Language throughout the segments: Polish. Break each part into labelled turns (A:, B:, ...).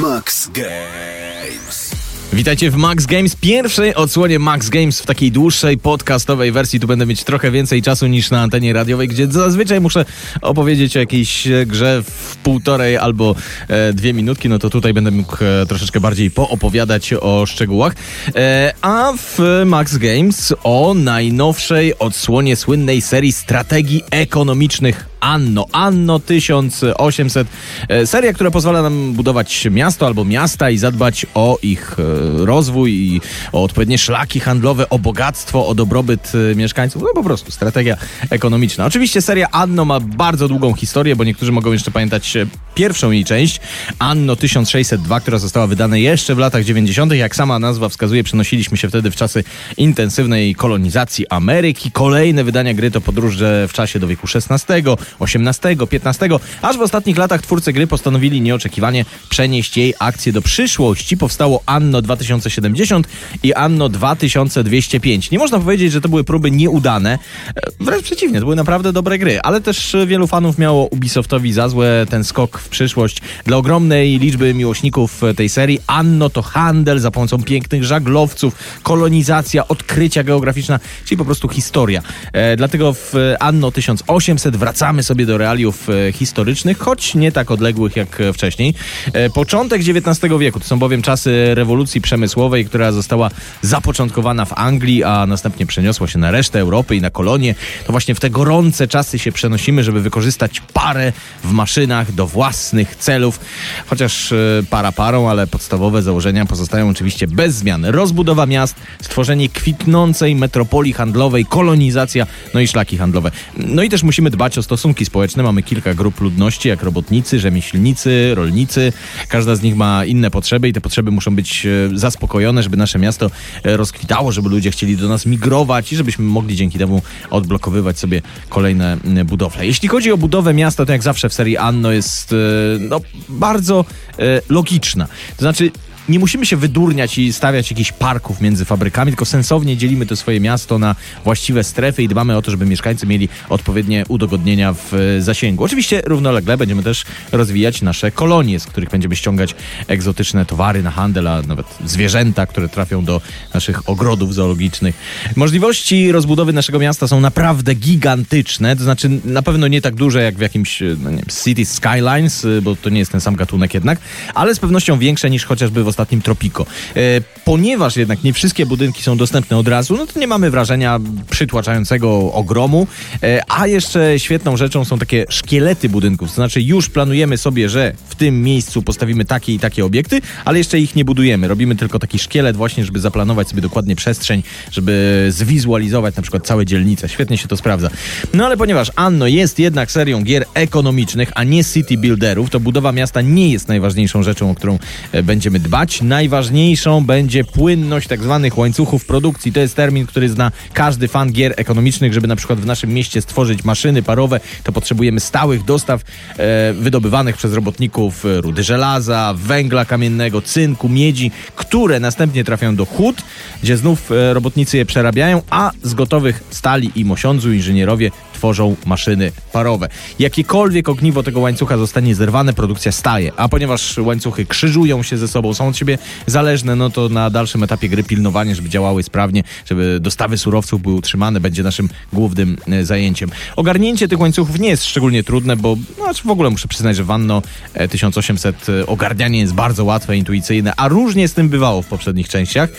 A: Max Games.
B: Witajcie w Max Games, pierwszej odsłonie Max Games w takiej dłuższej podcastowej wersji. Tu będę mieć trochę więcej czasu niż na antenie radiowej, gdzie zazwyczaj muszę opowiedzieć o jakiejś grze w półtorej albo e, dwie minutki. No to tutaj będę mógł e, troszeczkę bardziej poopowiadać o szczegółach. E, a w Max Games o najnowszej odsłonie słynnej serii strategii ekonomicznych Anno. Anno 1800. E, Seria, która pozwala nam budować miasto albo miasta i zadbać o ich e, rozwój i o odpowiednie szlaki handlowe, o bogactwo, o dobrobyt e, mieszkańców. No po prostu strategia ekonomiczna. Oczywiście seria Anno ma bardzo długą historię, bo niektórzy mogą jeszcze pamiętać pierwszą jej część, Anno 1602, która została wydana jeszcze w latach 90. Jak sama nazwa wskazuje, przenosiliśmy się wtedy w czasy intensywnej kolonizacji Ameryki. Kolejne wydania gry to podróże w czasie do wieku XVI, XVIII, XV, aż w ostatnich latach twórcy gry postanowili nieoczekiwanie przenieść jej akcję do przyszłości. Powstało Anno 2070 i Anno 2205. Nie można powiedzieć, że to były próby nieudane, e, wręcz przeciwnie, to były naprawdę dobre gry, ale też wielu fanów miało Ubisoftowi za złe ten skok w przyszłość. Dla ogromnej liczby miłośników e, tej serii Anno to handel za pomocą pięknych żaglowców, kolonizacja, odkrycia geograficzna, czyli po prostu historia. E, dlatego w e, Anno 1800 wracamy sobie do realiów e, historycznych, choć nie tak odległych jak e, wcześniej. E, początek XIX wieku to są bowiem czasy rewolucji przemysłowej, która została zapoczątkowana w Anglii, a następnie przeniosła się na resztę Europy i na kolonie. To właśnie w te gorące czasy się przenosimy, żeby wykorzystać parę w maszynach do własnych celów. Chociaż para parą, ale podstawowe założenia pozostają oczywiście bez zmian. Rozbudowa miast, stworzenie kwitnącej metropolii handlowej, kolonizacja, no i szlaki handlowe. No i też musimy dbać o stosunki społeczne. Mamy kilka grup ludności, jak robotnicy, rzemieślnicy, rolnicy. Każda z nich ma inne potrzeby i te potrzeby muszą być e, zaspokojone, żeby nasze miasto e, rozkwitało, żeby ludzie chcieli do nas migrować i żebyśmy mogli dzięki temu odblokowywać sobie kolejne m, budowle. Jeśli chodzi o budowę miasta, to jak zawsze w serii Anno jest e, no, bardzo e, logiczna. To znaczy nie musimy się wydurniać i stawiać jakichś parków między fabrykami, tylko sensownie dzielimy to swoje miasto na właściwe strefy i dbamy o to, żeby mieszkańcy mieli odpowiednie udogodnienia w e, zasięgu. Oczywiście równolegle będziemy też rozwijać nasze kolonie, z których będziemy ściągać egzotyczne towary na handel, a nawet zwierzęta, które trafią do naszych ogrodów zoologicznych. Możliwości rozbudowy naszego miasta są naprawdę gigantyczne, to znaczy na pewno nie tak duże jak w jakimś e, no nie City Skylines, e, bo to nie jest ten sam gatunek jednak, ale z pewnością większe niż chociażby w ostatnim Tropico. E, ponieważ jednak nie wszystkie budynki są dostępne od razu, no to nie mamy wrażenia przytłaczającego ogromu, e, a jeszcze świetną rzeczą są takie szkielety budynków, to znaczy już planujemy sobie, że w tym miejscu postawimy takie i takie obiekty, ale jeszcze ich nie budujemy. Robimy tylko taki szkielet właśnie, żeby zaplanować sobie dokładnie przestrzeń, żeby zwizualizować na przykład całe dzielnice. Świetnie się to sprawdza. No ale ponieważ Anno jest jednak serią gier ekonomicznych, a nie city builderów, to budowa miasta nie jest najważniejszą rzeczą, o którą e, będziemy dbać. Najważniejszą będzie płynność tak zwanych łańcuchów produkcji. To jest termin, który zna każdy fan gier ekonomicznych, żeby na przykład w naszym mieście stworzyć maszyny parowe, to potrzebujemy stałych dostaw e, wydobywanych przez robotników e, rudy żelaza, węgla kamiennego, cynku, miedzi, które następnie trafiają do hut, gdzie znów e, robotnicy je przerabiają, a z gotowych stali i mosiądzu inżynierowie tworzą maszyny parowe. Jakiekolwiek ogniwo tego łańcucha zostanie zerwane, produkcja staje, a ponieważ łańcuchy krzyżują się ze sobą, są od siebie zależne, no to na dalszym etapie gry pilnowanie, żeby działały sprawnie, żeby dostawy surowców były utrzymane, będzie naszym głównym e, zajęciem. Ogarnięcie tych łańcuchów nie jest szczególnie trudne, bo no, znaczy w ogóle muszę przyznać, że w Anno e, 1800 e, ogarnianie jest bardzo łatwe, intuicyjne, a różnie z tym bywało w poprzednich częściach.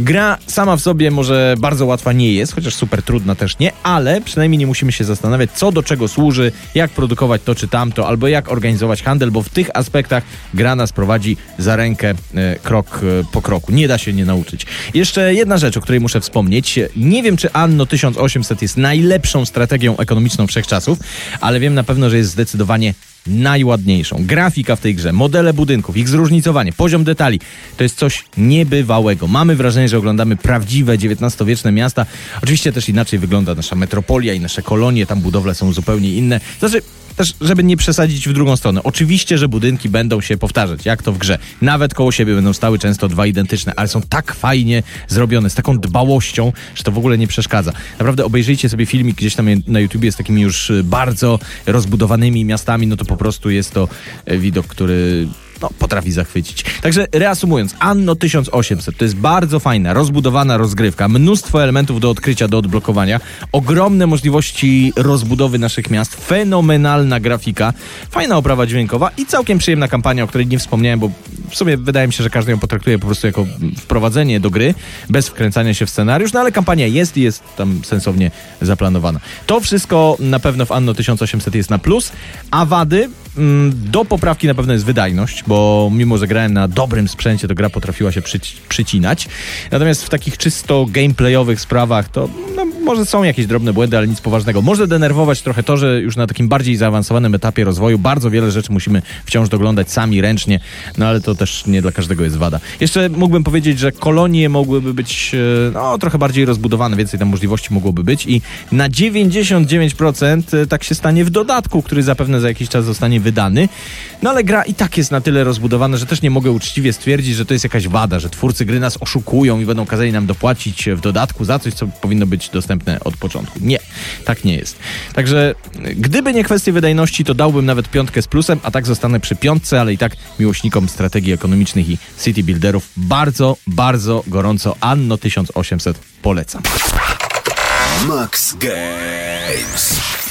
B: Gra sama w sobie może bardzo łatwa nie jest, chociaż super trudna też nie, ale przynajmniej nie musimy się zastanawiać, co do czego służy, jak produkować to czy tamto, albo jak organizować handel, bo w tych aspektach gra nas prowadzi za rękę e, krok e, po kroku. Nie da się nie nauczyć. Jeszcze jedna rzecz, o której muszę wspomnieć. Nie wiem, czy Anno 1800 jest najlepszą strategią ekonomiczną wszechczasów, ale wiem na pewno, że jest zdecydowanie najładniejszą. Grafika w tej grze, modele budynków, ich zróżnicowanie, poziom detali to jest coś niebywałego. Mamy wrażenie, że oglądamy prawdziwe XIX-wieczne miasta. Oczywiście też inaczej wygląda nasza metropolia i nasze kolonie, tam budowle są zupełnie inne. Znaczy, też, żeby nie przesadzić w drugą stronę. Oczywiście, że budynki będą się powtarzać, jak to w grze. Nawet koło siebie będą stały często dwa identyczne, ale są tak fajnie zrobione, z taką dbałością, że to w ogóle nie przeszkadza. Naprawdę obejrzyjcie sobie filmik gdzieś tam na YouTubie z takimi już bardzo rozbudowanymi miastami, no to po prostu jest to e, widok, który no, potrafi zachwycić. Także reasumując, Anno 1800 to jest bardzo fajna, rozbudowana rozgrywka, mnóstwo elementów do odkrycia, do odblokowania, ogromne możliwości rozbudowy naszych miast, fenomenalna grafika, fajna oprawa dźwiękowa i całkiem przyjemna kampania, o której nie wspomniałem, bo w sumie wydaje mi się, że każdy ją potraktuje po prostu jako wprowadzenie do gry, bez wkręcania się w scenariusz, no ale kampania jest i jest tam sensownie zaplanowana. To wszystko na pewno w Anno 1800 jest na plus, a wady mm, do poprawki na pewno jest wydajność, bo mimo, że grałem na dobrym sprzęcie, to gra potrafiła się przyci przycinać. Natomiast w takich czysto gameplayowych sprawach to no, może są jakieś drobne błędy, ale nic poważnego. Może denerwować trochę to, że już na takim bardziej zaawansowanym etapie rozwoju bardzo wiele rzeczy musimy wciąż doglądać sami, ręcznie, no ale to też nie dla każdego jest wada. Jeszcze mógłbym powiedzieć, że kolonie mogłyby być e, no, trochę bardziej rozbudowane, więcej tam możliwości mogłoby być i na 99% e, tak się stanie w dodatku, który zapewne za jakiś czas zostanie wydany. No ale gra i tak jest na tyle rozbudowana, że też nie mogę uczciwie stwierdzić, że to jest jakaś wada, że twórcy gry nas oszukują i będą kazali nam dopłacić w dodatku za coś, co powinno być dostępne od początku. Nie, tak nie jest. Także gdyby nie kwestie wydajności, to dałbym nawet piątkę z plusem, a tak zostanę przy piątce, ale i tak miłośnikom strategii ekonomicznych i city builderów bardzo, bardzo gorąco Anno 1800 polecam.
A: Max Games.